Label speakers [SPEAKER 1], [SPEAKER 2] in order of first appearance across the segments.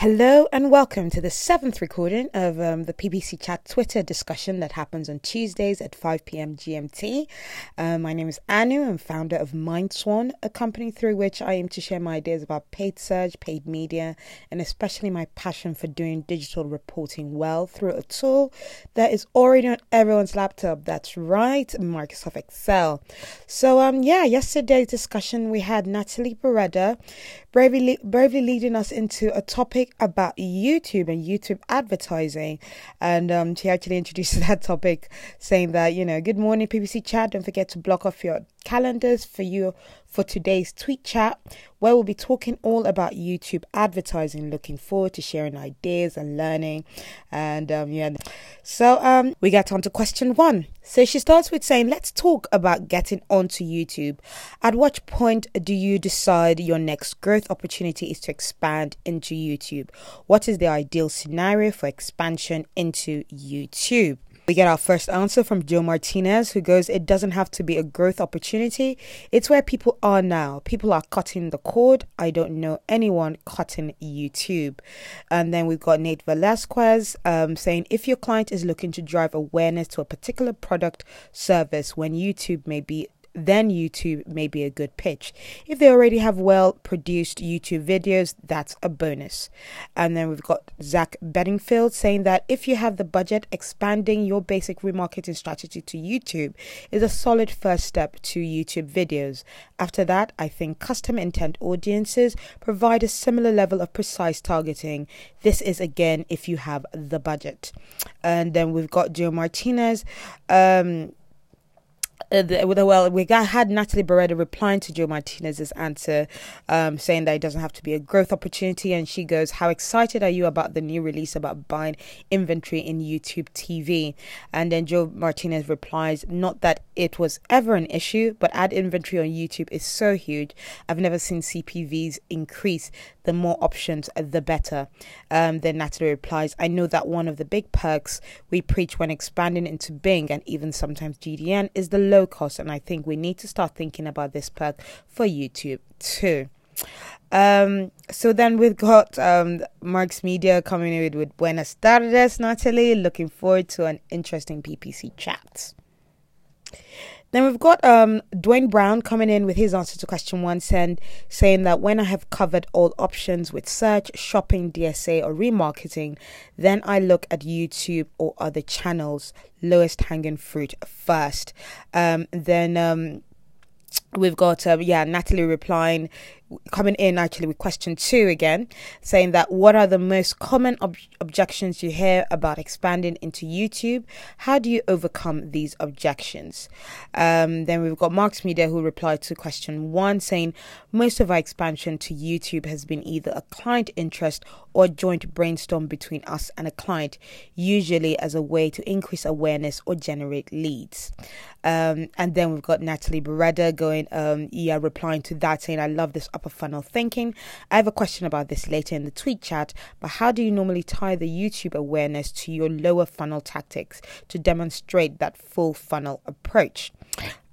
[SPEAKER 1] Hello and welcome to the seventh recording of um, the PPC Chat Twitter discussion that happens on Tuesdays at 5 p.m. GMT. Uh, my name is Anu. I'm founder of MindSwan, a company through which I aim to share my ideas about paid search, paid media, and especially my passion for doing digital reporting well through a tool that is already on everyone's laptop. That's right, Microsoft Excel. So, um, yeah, yesterday's discussion we had Natalie Beretta bravely, bravely leading us into a topic about YouTube and YouTube advertising. And um, she actually introduced that topic saying that, you know, good morning, PPC chat. Don't forget to block off your calendars for you for today's tweet chat, where we'll be talking all about YouTube advertising. Looking forward to sharing ideas and learning. And um, yeah, so um, we get on to question one. So she starts with saying, Let's talk about getting onto YouTube. At what point do you decide your next growth opportunity is to expand into YouTube? What is the ideal scenario for expansion into YouTube? We get our first answer from Joe Martinez, who goes, It doesn't have to be a growth opportunity. It's where people are now. People are cutting the cord. I don't know anyone cutting YouTube. And then we've got Nate Velasquez um, saying, If your client is looking to drive awareness to a particular product service when YouTube may be then YouTube may be a good pitch. If they already have well produced YouTube videos, that's a bonus. And then we've got Zach Bedingfield saying that if you have the budget, expanding your basic remarketing strategy to YouTube is a solid first step to YouTube videos. After that, I think custom intent audiences provide a similar level of precise targeting. This is again if you have the budget. And then we've got Joe Martinez. Um, uh, well, we got, had Natalie Beretta replying to Joe Martinez's answer, um, saying that it doesn't have to be a growth opportunity. And she goes, How excited are you about the new release about buying inventory in YouTube TV? And then Joe Martinez replies, Not that it was ever an issue, but ad inventory on YouTube is so huge. I've never seen CPVs increase. The more options, the better. Um, then Natalie replies, I know that one of the big perks we preach when expanding into Bing and even sometimes GDN is the low cost. And I think we need to start thinking about this perk for YouTube too. Um, so then we've got um, Marks Media coming in with, with Buenas tardes, Natalie. Looking forward to an interesting PPC chat. Then we've got um, Dwayne Brown coming in with his answer to question one, saying, saying that when I have covered all options with search, shopping, DSA, or remarketing, then I look at YouTube or other channels, lowest hanging fruit first. Um, then um, we've got um, yeah Natalie replying coming in actually with question two again, saying that what are the most common ob- objections you hear about expanding into YouTube? How do you overcome these objections? Um, then we've got Marks Media who replied to question one, saying most of our expansion to YouTube has been either a client interest or joint brainstorm between us and a client, usually as a way to increase awareness or generate leads. Um, and then we've got Natalie Beretta going, um, yeah, replying to that, saying, I love this upper funnel thinking. I have a question about this later in the tweet chat, but how do you normally tie the YouTube awareness to your lower funnel tactics to demonstrate that full funnel approach?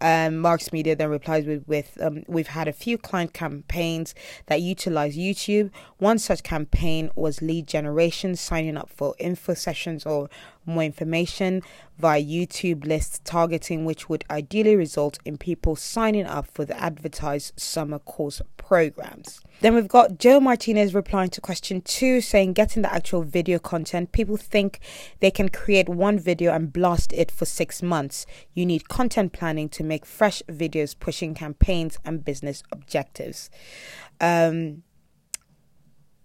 [SPEAKER 1] Um, Marks Media then replies with, with um, We've had a few client campaigns that utilize YouTube. One such campaign was lead generation, signing up for info sessions or more information via YouTube lists targeting, which would ideally result in people signing up for the advertised summer course programs. Then we've got Joe Martinez replying to question two, saying getting the actual video content. People think they can create one video and blast it for six months. You need content planning to make fresh videos pushing campaigns and business objectives. Um,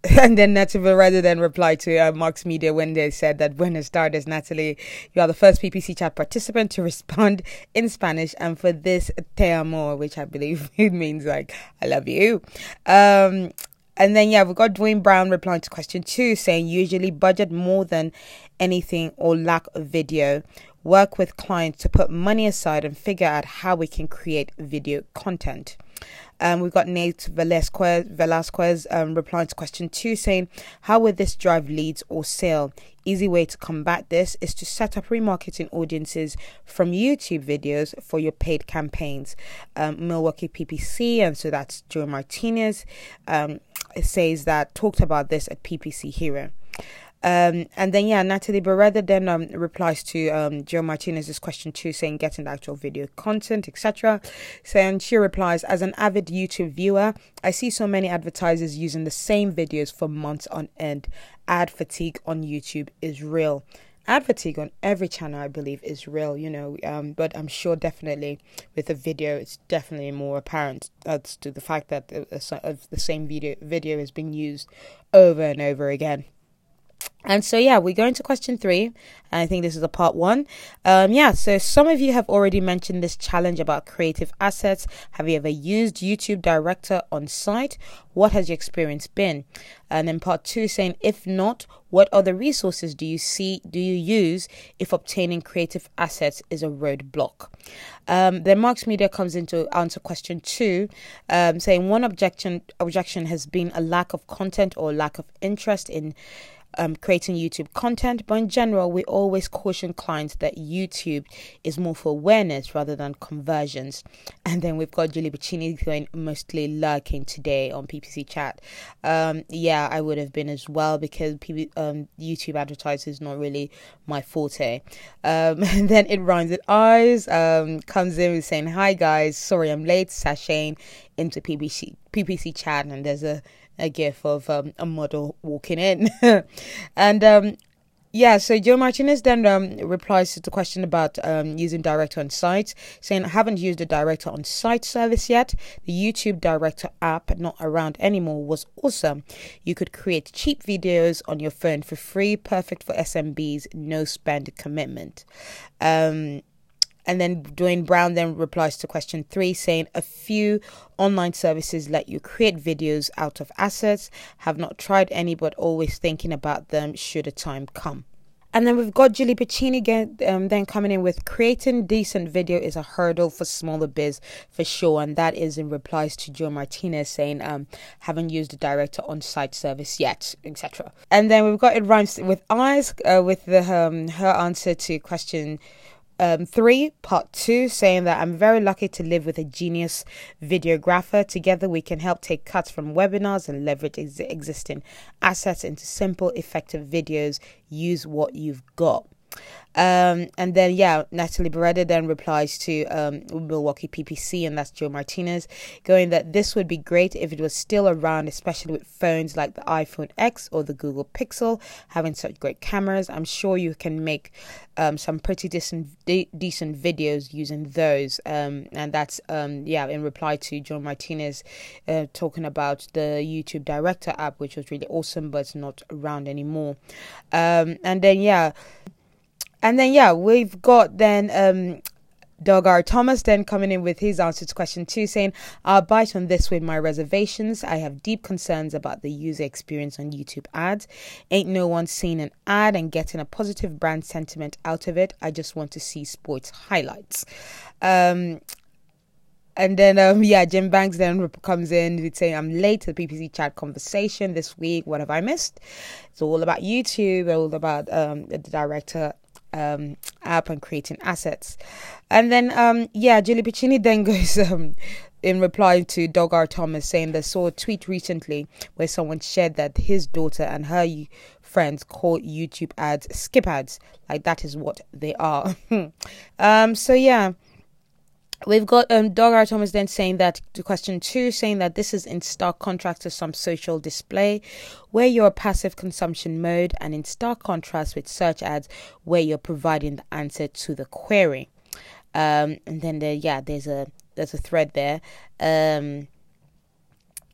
[SPEAKER 1] and then Natalie rather than reply to uh, Marks Media when they said that when Buenos tardes, Natalie. You are the first PPC chat participant to respond in Spanish, and for this, te amo, which I believe it means like I love you. Um, and then yeah, we've got Dwayne Brown replying to question two, saying usually budget more than anything or lack of video. Work with clients to put money aside and figure out how we can create video content. Um, we've got Nate Velasquez, Velasquez um, replying to question two saying, How would this drive leads or sale? Easy way to combat this is to set up remarketing audiences from YouTube videos for your paid campaigns. Um, Milwaukee PPC, and so that's Joe Martinez, um, says that talked about this at PPC Hero. Um, and then yeah, Natalie Beretta then um, replies to um, Joe Martinez's question too, saying getting the actual video content, etc. Saying she replies, as an avid YouTube viewer, I see so many advertisers using the same videos for months on end. Ad fatigue on YouTube is real. Ad fatigue on every channel, I believe, is real. You know, um, but I'm sure definitely with a video, it's definitely more apparent as to the fact that the, the same video video is being used over and over again. And so, yeah, we go into question three. and I think this is a part one. Um, yeah, so some of you have already mentioned this challenge about creative assets. Have you ever used YouTube Director on site? What has your experience been? And then part two saying, if not, what other resources do you see, do you use if obtaining creative assets is a roadblock? Um, then Marks Media comes in to answer question two, um, saying one objection objection has been a lack of content or lack of interest in um, creating YouTube content, but in general, we always caution clients that YouTube is more for awareness rather than conversions. And then we've got Julie Bacchini going mostly lurking today on PPC chat. Um, yeah, I would have been as well because um, YouTube advertising is not really my forte. Um, and then it rhymes with eyes, um, comes in with saying, Hi guys, sorry I'm late, sashaying into PPC, PPC chat, and there's a a gif of um, a model walking in. and um, yeah, so Joe Martinez then um, replies to the question about um, using Director on site, saying, I haven't used the Director on site service yet. The YouTube Director app, not around anymore, was awesome. You could create cheap videos on your phone for free, perfect for SMBs, no spend commitment. Um, and then Dwayne Brown then replies to question three, saying a few online services let you create videos out of assets. Have not tried any, but always thinking about them should a time come. And then we've got Julie Bacchini again, um, then coming in with creating decent video is a hurdle for smaller biz for sure. And that is in replies to Joe Martinez saying, um, haven't used the director on site service yet, etc. And then we've got it rhymes with eyes uh, with the um, her answer to question um, three, part two, saying that I'm very lucky to live with a genius videographer. Together, we can help take cuts from webinars and leverage ex- existing assets into simple, effective videos. Use what you've got. Um, and then, yeah, Natalie Beretta then replies to um, Milwaukee PPC, and that's Joe Martinez, going that this would be great if it was still around, especially with phones like the iPhone X or the Google Pixel, having such great cameras. I'm sure you can make um, some pretty decent de- decent videos using those. Um, and that's, um, yeah, in reply to Joe Martinez uh, talking about the YouTube Director app, which was really awesome, but it's not around anymore. Um, and then, yeah, and then yeah, we've got then um Doug R. Thomas then coming in with his answer to question two, saying, I'll bite on this with my reservations. I have deep concerns about the user experience on YouTube ads. Ain't no one seeing an ad and getting a positive brand sentiment out of it. I just want to see sports highlights. Um, and then, um, yeah, Jim Banks then comes in with saying, I'm late to the PPC chat conversation this week. What have I missed? It's all about YouTube, all about um, the director um, app and creating assets. And then, um, yeah, Julie Bacchini then goes um, in reply to Doug R. Thomas saying they saw a tweet recently where someone shared that his daughter and her friends call YouTube ads skip ads. Like that is what they are. um, so yeah. We've got um, Doug R. Thomas then saying that to question two, saying that this is in stark contrast to some social display where you're a passive consumption mode, and in stark contrast with search ads where you're providing the answer to the query. Um, and then there, yeah, there's a there's a thread there. Um,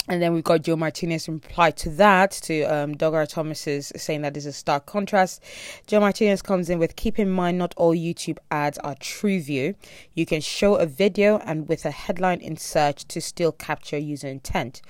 [SPEAKER 1] and then we've got Joe Martinez reply to that to um, Doug R. Thomas's saying that a stark contrast. Joe Martinez comes in with keep in mind not all YouTube ads are true view. You can show a video and with a headline in search to still capture user intent.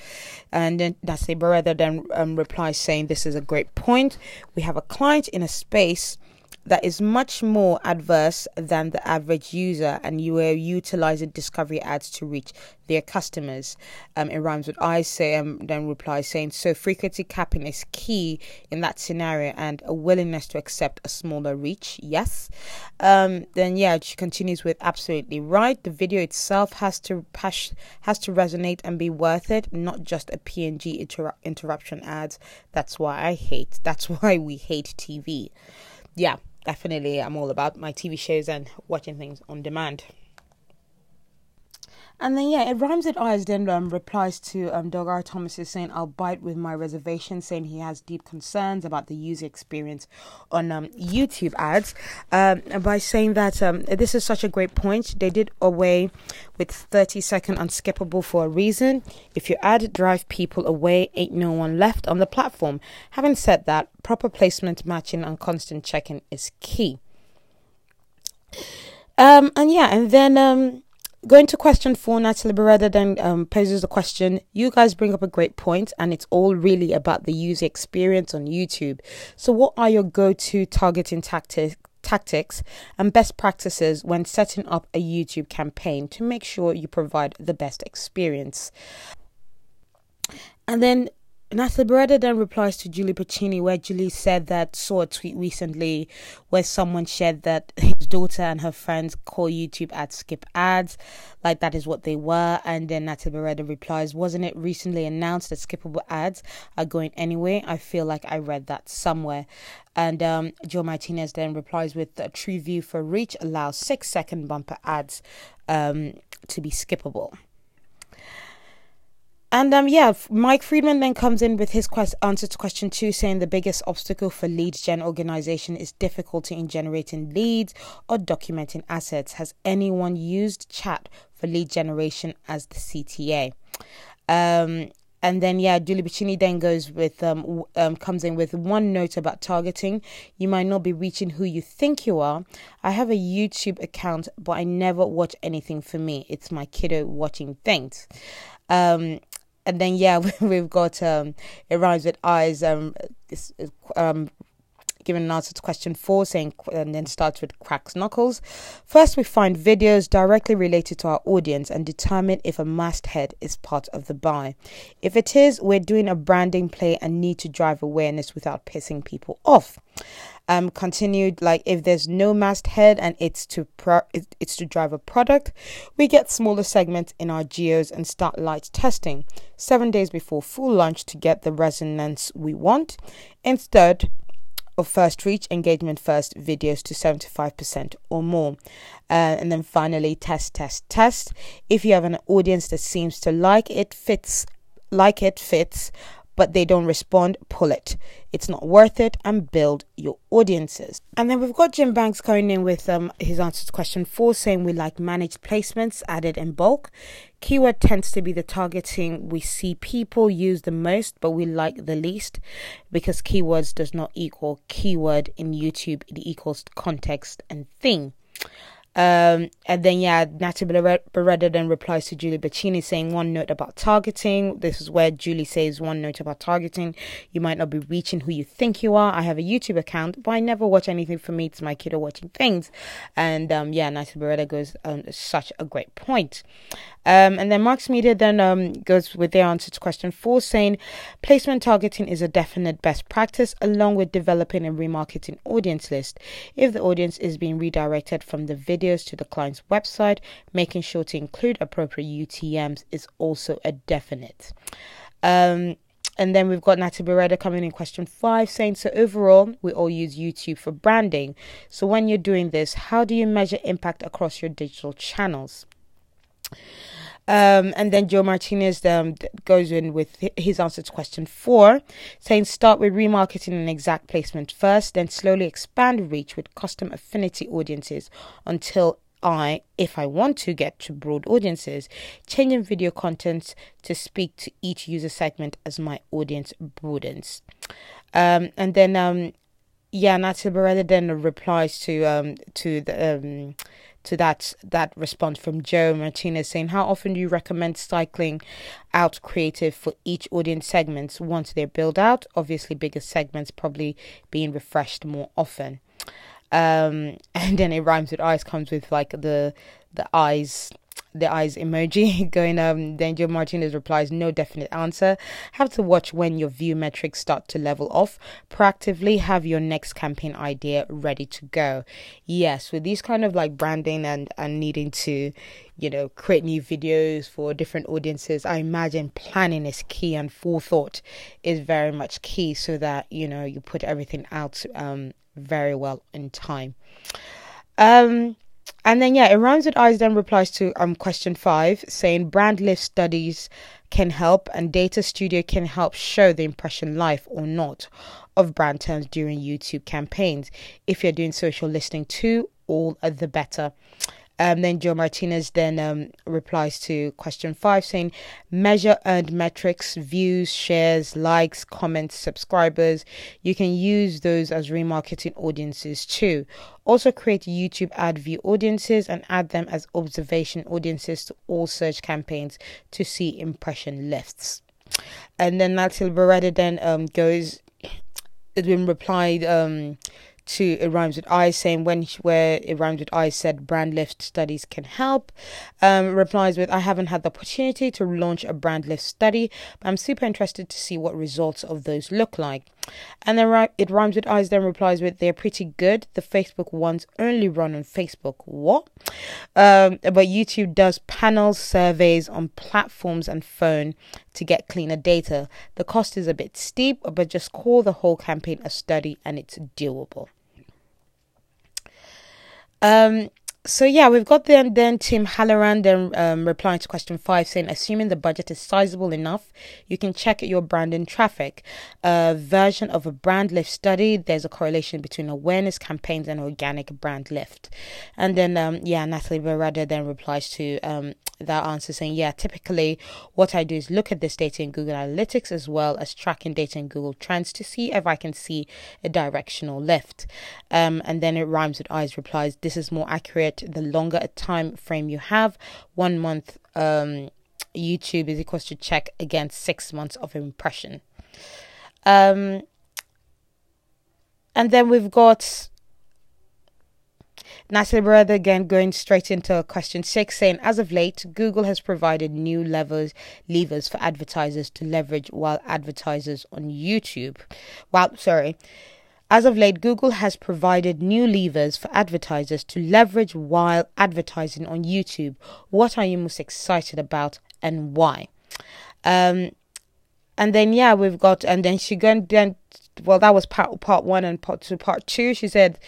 [SPEAKER 1] And then Natalie Beretta then um, replies saying this is a great point. We have a client in a space that is much more adverse than the average user, and you are utilizing discovery ads to reach their customers. Um, it rhymes with I say, um, then replies saying, so frequency capping is key in that scenario, and a willingness to accept a smaller reach. Yes. Um, then yeah, she continues with absolutely right. The video itself has to has, has to resonate and be worth it, not just a PNG inter- interruption ads. That's why I hate. That's why we hate TV. Yeah definitely I'm all about my TV shows and watching things on demand. And then yeah, it rhymes with eyes. Then um, replies to um, Doug R. Thomas is saying, "I'll bite with my reservation," saying he has deep concerns about the user experience on um, YouTube ads. Um, by saying that um, this is such a great point, they did away with 30 second unskippable for a reason. If your ad drive people away, ain't no one left on the platform. Having said that, proper placement, matching, and constant checking is key. Um, and yeah, and then um Going to question four, Natalie Beretta then um, poses the question. You guys bring up a great point, and it's all really about the user experience on YouTube. So, what are your go to targeting tactics? Tactics and best practices when setting up a YouTube campaign to make sure you provide the best experience. And then Natalie Beretta then replies to Julie Bacchini, where Julie said that saw a tweet recently where someone shared that his daughter and her friends call YouTube ads skip ads, like that is what they were. And then Natalie Beretta replies, Wasn't it recently announced that skippable ads are going anyway? I feel like I read that somewhere. And um, Joe Martinez then replies with a true view for reach allows six second bumper ads um, to be skippable. And um, yeah, Mike Friedman then comes in with his quest- answer to question two, saying the biggest obstacle for lead gen organization is difficulty in generating leads or documenting assets. Has anyone used chat for lead generation as the CTA? Um, and then yeah, Julie Bacchini then goes with um, um, comes in with one note about targeting. You might not be reaching who you think you are. I have a YouTube account, but I never watch anything for me. It's my kiddo watching things. Um, and then yeah, we've got um, it rhymes with eyes. Um, um, giving an answer to question four, saying and then starts with cracks knuckles. First, we find videos directly related to our audience and determine if a masthead is part of the buy. If it is, we're doing a branding play and need to drive awareness without pissing people off um, continued like if there's no masthead and it's to pro- it's to drive a product we get smaller segments in our geos and start light testing seven days before full launch to get the resonance we want instead of first reach engagement first videos to 75% or more. Uh, and then finally test test test. If you have an audience that seems to like it fits like it fits but they don't respond, pull it. It's not worth it and build your audiences. And then we've got Jim Banks going in with um, his answer to question four, saying we like managed placements added in bulk. Keyword tends to be the targeting we see people use the most, but we like the least because keywords does not equal keyword in YouTube, it equals context and thing. Um, and then, yeah, Natalie Beretta then replies to Julie Bacchini saying one note about targeting. This is where Julie says one note about targeting. You might not be reaching who you think you are. I have a YouTube account, but I never watch anything for me. It's my kiddo watching things. And um, yeah, Natalie Beretta goes, um, such a great point. Um, and then Marks Media then um, goes with their answer to question four, saying placement targeting is a definite best practice along with developing a remarketing audience list. If the audience is being redirected from the videos to the client's website, making sure to include appropriate UTMs is also a definite. Um, and then we've got Nati Beretta coming in question five saying, So overall, we all use YouTube for branding. So when you're doing this, how do you measure impact across your digital channels? Um, and then Joe Martinez um, goes in with his answer to question four, saying start with remarketing and exact placement first, then slowly expand reach with custom affinity audiences until I, if I want to get to broad audiences, changing video content to speak to each user segment as my audience broadens. Um, and then, um, yeah, Natalie Beretta then replies to um, to the um, to that that response from Joe Martinez saying, "How often do you recommend cycling out creative for each audience segments once they're built out? Obviously, bigger segments probably being refreshed more often." Um, and then it rhymes with eyes comes with like the the eyes the eyes emoji going um then Joe Martinez replies no definite answer. Have to watch when your view metrics start to level off. Proactively have your next campaign idea ready to go. Yes with these kind of like branding and and needing to you know create new videos for different audiences i imagine planning is key and forethought is very much key so that you know you put everything out um very well in time. Um and then yeah, it rhymes with eyes then replies to um question five, saying brand lift studies can help and data studio can help show the impression life or not of brand terms during YouTube campaigns. If you're doing social listening too, all the better. Um, then Joe Martinez then um, replies to question five, saying measure earned metrics, views, shares, likes, comments, subscribers. You can use those as remarketing audiences too. Also, create YouTube ad view audiences and add them as observation audiences to all search campaigns to see impression lifts. And then Natalie Beretta then um, goes, it's been replied. Um, to it rhymes with I saying when where it rhymes with I said brand lift studies can help. Um, replies with I haven't had the opportunity to launch a brand lift study, but I'm super interested to see what results of those look like. And then it rhymes with eyes. Then replies with they're pretty good. The Facebook ones only run on Facebook. What? Um, but YouTube does panels surveys on platforms and phone to get cleaner data. The cost is a bit steep, but just call the whole campaign a study and it's doable. Um, so yeah, we've got then then Tim Halloran then um, replying to question five, saying assuming the budget is sizable enough, you can check your branding traffic. A version of a brand lift study. There's a correlation between awareness campaigns and organic brand lift. And then um, yeah, Natalie Beretta then replies to um, that answer saying, yeah, typically what I do is look at this data in Google Analytics as well as tracking data in Google Trends to see if I can see a directional lift. Um, and then it rhymes with eyes replies, this is more accurate the longer a time frame you have. One month um, YouTube is equals to check against six months of impression. Um, and then we've got Natalie Brother again going straight into question six, saying as of late, Google has provided new levers levers for advertisers to leverage while advertisers on YouTube. Well, sorry. As of late, Google has provided new levers for advertisers to leverage while advertising on YouTube. What are you most excited about and why? Um, and then yeah, we've got and then she going then well, that was part part one and part two. Part two, she said,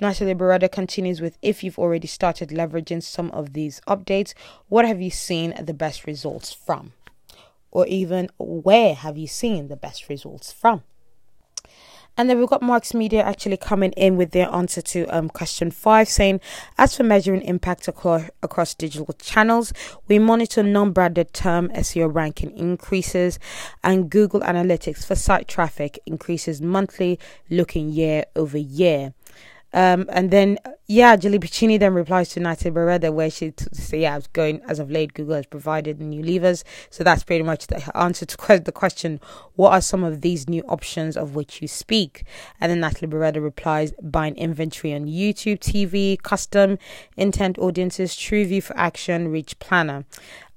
[SPEAKER 1] Natalie Beretta continues with, if you've already started leveraging some of these updates, what have you seen the best results from? Or even where have you seen the best results from? And then we've got Marks Media actually coming in with their answer to um, question five, saying, as for measuring impact across, across digital channels, we monitor non-branded term SEO ranking increases and Google Analytics for site traffic increases monthly, looking year over year. Um, and then, yeah, Julie Bacchini then replies to Natalie Beretta where she t- say, yeah, I was going as of late, Google has provided new levers. So that's pretty much the answer to the question, what are some of these new options of which you speak? And then Natalie Beretta replies, buying inventory on YouTube TV, custom intent audiences, TrueView for action, Reach Planner.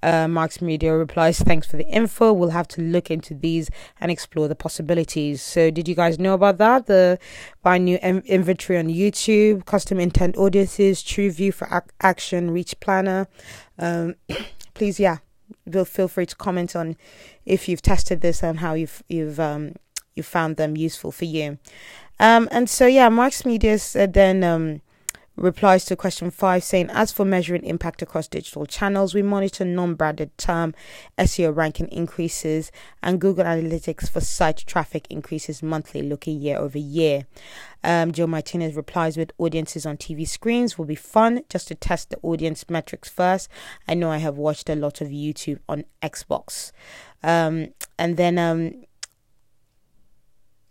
[SPEAKER 1] Uh, Marks Media replies, Thanks for the info. We'll have to look into these and explore the possibilities. So, did you guys know about that? The buy new em- inventory on YouTube, custom intent audiences, TrueView for ac- action, Reach Planner. Um, please, yeah, feel free to comment on if you've tested this and how you've you've um, you found them useful for you. Um, and so, yeah, Marks Media said then. Replies to question five, saying, As for measuring impact across digital channels, we monitor non branded term SEO ranking increases and Google Analytics for site traffic increases monthly, looking year over year. Um, Joe Martinez replies with audiences on TV screens will be fun just to test the audience metrics first. I know I have watched a lot of YouTube on Xbox. Um, and then um,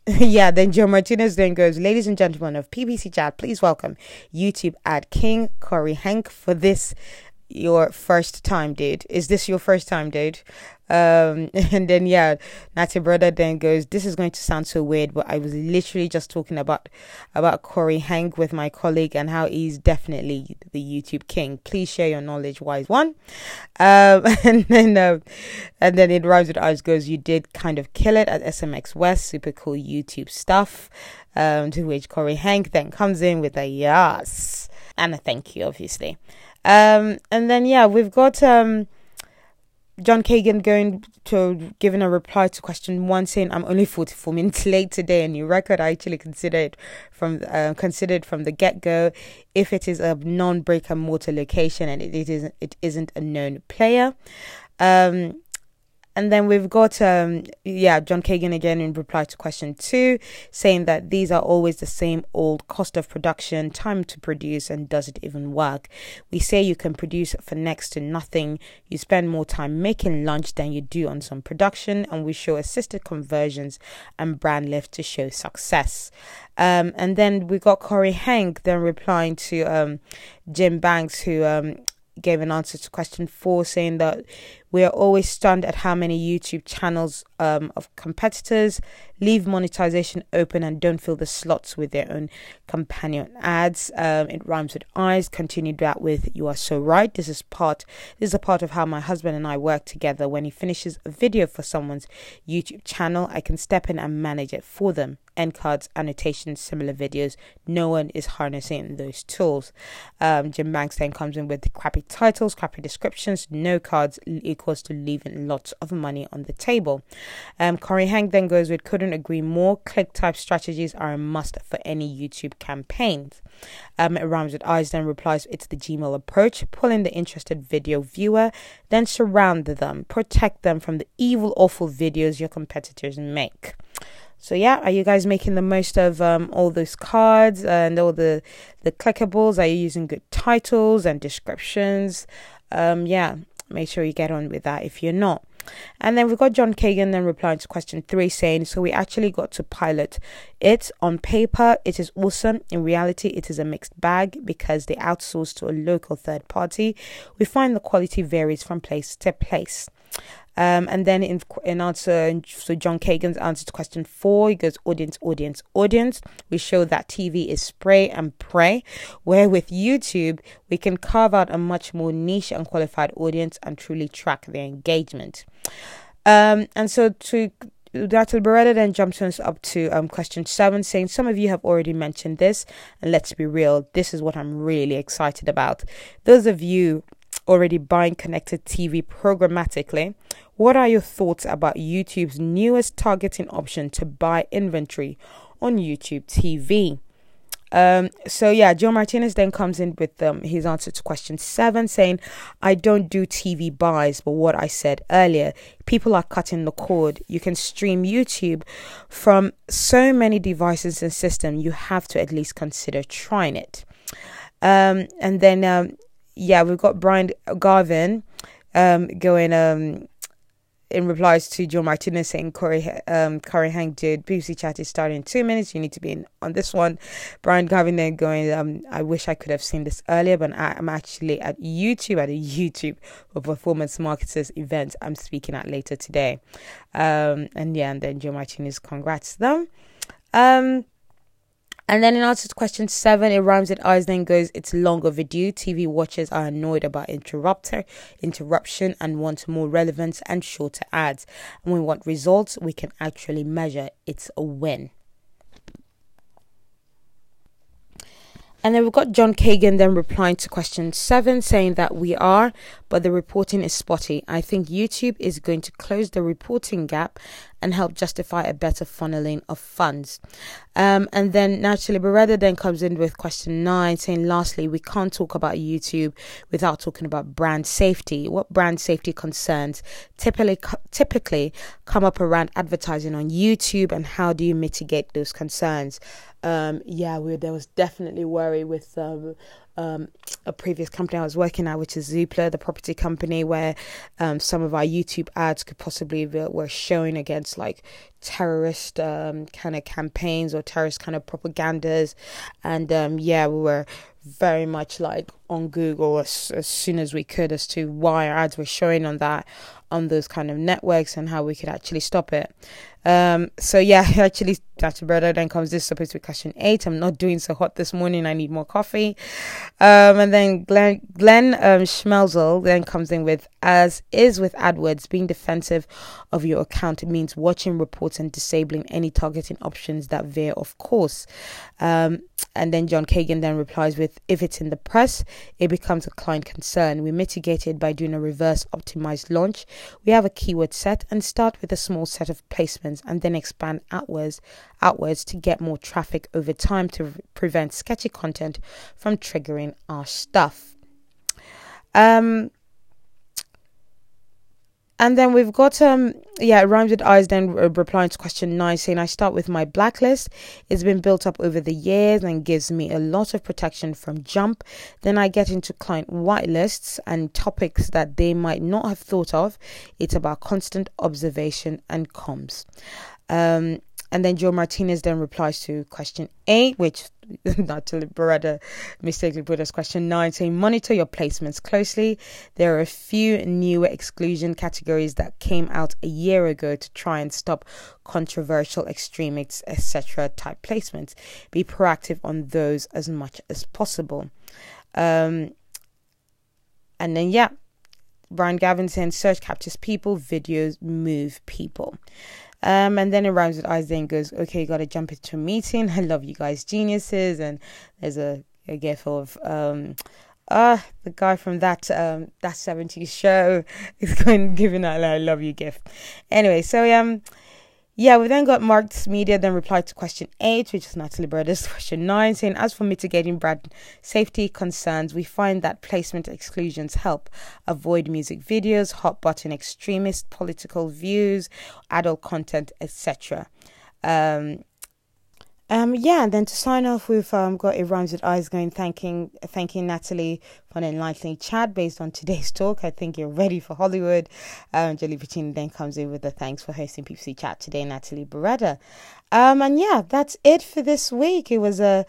[SPEAKER 1] yeah, then Joe Martinez then goes, Ladies and gentlemen of PPC Chat, please welcome YouTube ad king Corey Hank for this your first time, dude? Is this your first time, dude? Um, and then yeah, Natty brother then goes, "This is going to sound so weird, but I was literally just talking about about Corey Hank with my colleague and how he's definitely the YouTube king. Please share your knowledge, wise one." Um, and then uh, and then it rhymes with ours goes, "You did kind of kill it at SMX West, super cool YouTube stuff." Um, to which Corey Hank then comes in with a yes and a thank you, obviously. Um, and then yeah, we've got um John Kagan going to giving a reply to question one, saying, "I'm only 44 minutes late today. A new record. I actually considered from uh, considered from the get go. If it is a non breaker mortar location and it, it isn't it isn't a known player." Um, and then we've got, um, yeah, John Kagan again in reply to question two, saying that these are always the same old cost of production, time to produce, and does it even work? We say you can produce for next to nothing. You spend more time making lunch than you do on some production, and we show assisted conversions and brand lift to show success. Um, and then we got Corey Hank then replying to um, Jim Banks, who um, gave an answer to question four, saying that we are always stunned at how many YouTube channels um, of competitors leave monetization open and don't fill the slots with their own companion ads. Um, it rhymes with eyes. Continued that with "You are so right." This is part. This is a part of how my husband and I work together. When he finishes a video for someone's YouTube channel, I can step in and manage it for them end cards, annotations, similar videos. No one is harnessing those tools. Um, Jim Banks then comes in with crappy titles, crappy descriptions, no cards to leaving lots of money on the table. Um, Corey Hank then goes with couldn't agree more. Click type strategies are a must for any YouTube campaigns. Um, it rhymes with eyes then replies it's the Gmail approach, Pull in the interested video viewer, then surround them, protect them from the evil, awful videos your competitors make. So yeah, are you guys making the most of um, all those cards and all the the clickables? Are you using good titles and descriptions? Um, yeah, make sure you get on with that if you're not. And then we've got John Kagan then replying to question three saying, So we actually got to pilot it. On paper, it is awesome. In reality, it is a mixed bag because they outsource to a local third party. We find the quality varies from place to place. Um, and then in, in answer, so John Kagan's answer to question four, he goes audience, audience, audience. We show that TV is spray and pray, where with YouTube, we can carve out a much more niche and qualified audience and truly track their engagement. Um, and so to Dr. Beretta then jumps us up to um, question seven, saying, Some of you have already mentioned this, and let's be real, this is what I'm really excited about. Those of you already buying connected TV programmatically, what are your thoughts about YouTube's newest targeting option to buy inventory on YouTube TV? Um, so yeah, Joe Martinez then comes in with um, his answer to question seven, saying, "I don't do TV buys, but what I said earlier, people are cutting the cord. You can stream YouTube from so many devices and systems. You have to at least consider trying it." Um, and then um, yeah, we've got Brian Garvin um, going um, in replies to Joe Martinez saying Corey um Corey Hank did PPC chat is starting in two minutes. You need to be in on this one. Brian Garvin then going, um, I wish I could have seen this earlier, but I, am actually at YouTube at a YouTube for performance marketers event I'm speaking at later today. Um and yeah, and then Joe Martinez congrats to them. Um and then in answer to question seven, it rhymes with eyes, then goes, it's long overdue. TV watchers are annoyed about interrupter, interruption and want more relevance and shorter ads. And we want results we can actually measure. It's a win. And then we've got John Kagan then replying to question seven, saying that we are, but the reporting is spotty. I think YouTube is going to close the reporting gap and help justify a better funneling of funds. Um, and then naturally, Beretta then comes in with question nine, saying, lastly, we can't talk about YouTube without talking about brand safety. What brand safety concerns typically typically come up around advertising on YouTube, and how do you mitigate those concerns? Um, yeah, we, there was definitely worry with um, um, a previous company I was working at, which is Zoopla, the property company, where um, some of our YouTube ads could possibly be, were showing against like terrorist um, kind of campaigns or terrorist kind of propagandas. And um, yeah, we were very much like on Google as, as soon as we could as to why our ads were showing on that on those kind of networks and how we could actually stop it. Um, so yeah, actually, Dr. Brother then comes this supposed to be question eight. I'm not doing so hot this morning. I need more coffee. Um, and then Glenn, Glenn um, Schmelzle then comes in with, as is with AdWords, being defensive of your account means watching reports and disabling any targeting options that veer off course. Um, and then John Kagan then replies with, if it's in the press, it becomes a client concern. We mitigate it by doing a reverse optimized launch. We have a keyword set and start with a small set of placements and then expand outwards outwards to get more traffic over time to prevent sketchy content from triggering our stuff. Um, and then we've got um yeah rhymes with eyes then replying to question nine saying i start with my blacklist. It's been built up over the years and gives me a lot of protection from jump. Then i get into client whitelists and topics that they might not have thought of. It's about constant observation and comms. Um and then Joe Martinez then replies to question eight, which Natalie Beretta mistakenly put as question nine, saying monitor your placements closely. There are a few newer exclusion categories that came out a year ago to try and stop controversial extremists, etc. type placements. Be proactive on those as much as possible. Um, and then yeah, Brian Gavin saying search captures people, videos move people. Um, and then it rhymes with eyes, then goes, okay, you got to jump into a meeting. I love you guys, geniuses. And there's a, a gif of, um, uh, the guy from that um that 70s show is going giving out I love you gift. Anyway, so um yeah, we then got Mark's Media then replied to question eight, which is Natalie Brothers question nine, saying as for mitigating brand safety concerns, we find that placement exclusions help avoid music videos, hot button extremist political views, adult content, etc. Um, um, yeah, and then to sign off, we've um, got a rhymes with eyes going, thanking thanking Natalie for an enlightening chat based on today's talk. I think you're ready for Hollywood. Um, Julie Bacchini then comes in with the thanks for hosting PPC Chat today, Natalie Beretta. Um, and yeah, that's it for this week. It was a,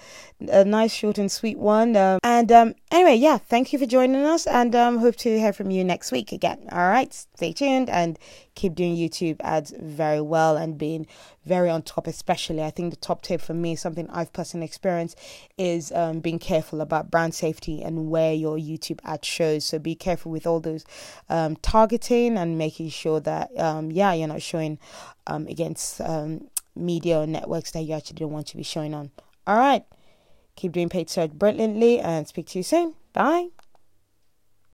[SPEAKER 1] a nice, short, and sweet one. Um, and um, anyway, yeah, thank you for joining us, and um, hope to hear from you next week again. All right, stay tuned and keep doing YouTube ads very well and being very on top. Especially, I think the top tip for me, something I've personally experienced, is um, being careful about brand safety and where your YouTube ad shows. So be careful with all those um, targeting and making sure that um, yeah, you're not showing um, against um, media or networks that you actually don't want to be showing on. All right. Keep doing paid search brilliantly and speak to you soon. Bye.